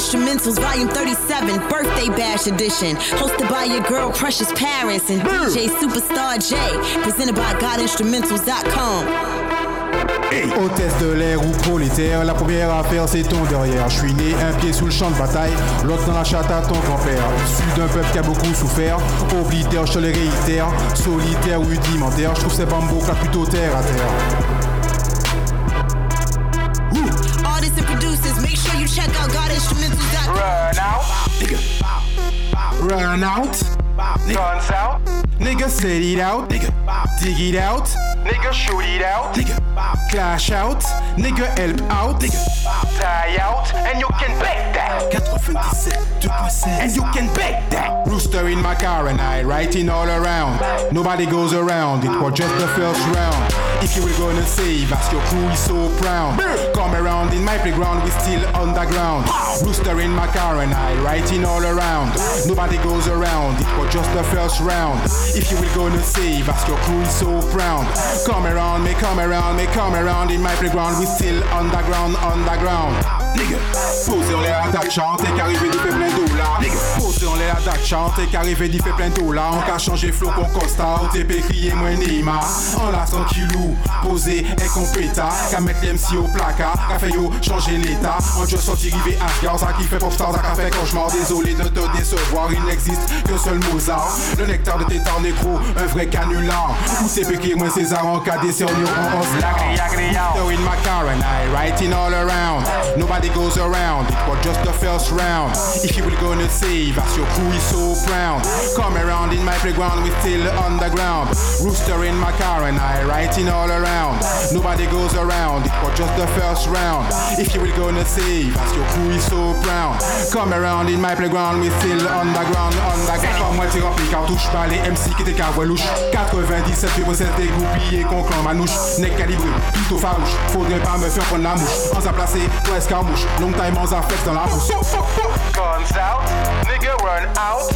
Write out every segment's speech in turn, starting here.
Instrumentals, Volume 37, Birthday Bash Edition. Hosted by your girl Precious Paris and DJ Superstar J. Presented by GodInstrumentals.com. Hôtesse de l'air ou prolétaire, la première affaire c'est ton derrière. Je suis né un pied sous le champ de bataille, l'autre dans la chatte à ton grand-père. Issu d'un peuple qui a beaucoup souffert, oblitaire, je te le réitère, solitaire ou rudimentaire, je trouve ces bambous plutôt terre à terre. Make sure you check out GodInstrumentals.com. Run out. Nigga. Run out, Guns out. nigga set it out, nigga dig it out, Nigga shoot it out. Nigga clash out, nigga help out, nigga die out. And you can bet that. 97, and you can bet that. Rooster in my car and I writing all around. Nobody goes around, it was just the first round. If you were gonna save us, your crew is so proud. Come around in my playground, we still underground. Rooster in my car and I writing all around. Nobody goes around, it was just the first round. If you were gonna save us, your crew is so proud. Come around, me come around, me come around in my playground, we still underground, underground. Nigga, posé on l'air à chante plein dollars. Nigga, à chante et qu'arrivé d'y fait plein dollars. On qu'a changé flow pour Costa, ou t'es crier moins Nima. On l'a sans kilou, posé et compéta. Qu'à mettre les MC au placard, qu'a fait yo changer l'état. On juste sorti rivé Asgard, ça qui fait popstar, ça qu'a fait cauchemar. Désolé de te décevoir, il n'existe que seul Mozart. Le nectar de tes temps négro, un vrai canular. Ou c'est péqué moins César en cas des en on and I writing all around. Nobody goes around, it was just the first round. If you will gonna save us, your crew is so proud. Come around in my playground, we still underground. In my car and I writing all around. Nobody goes around, it was just the first round. If you will gonna save us, your crew is so proud. Come around in my playground, we still underground, underground. Comme moi, tu remplis car touche pas les MC qui carreaux louche. 97 puis c'est dégoupillé con clan manouche. Nec calibré, plutôt farouche. Faudrait pas me faire prendre la mouche. On s'est placé, toi escarmouche. Long time on fait dans la bouche. Guns out. Nigga run out.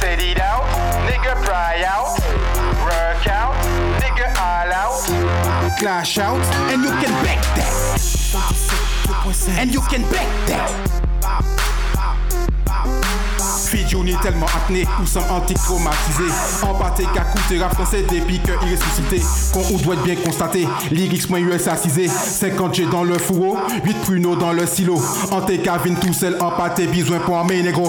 Set it out. Nigga pry out. Clash out, and you can bet that. And you can bet that. Fidjouni tellement acné, nous sommes anti-traumatisés. Empâté qu'à coûter rap français des piques irressuscités. Qu'on ou doit être bien constaté, lyrics moins US assisé. 50 G dans le fourreau, 8 pruneaux dans le silo. Anté Kavin tout seul, empâté, besoin pour un négro.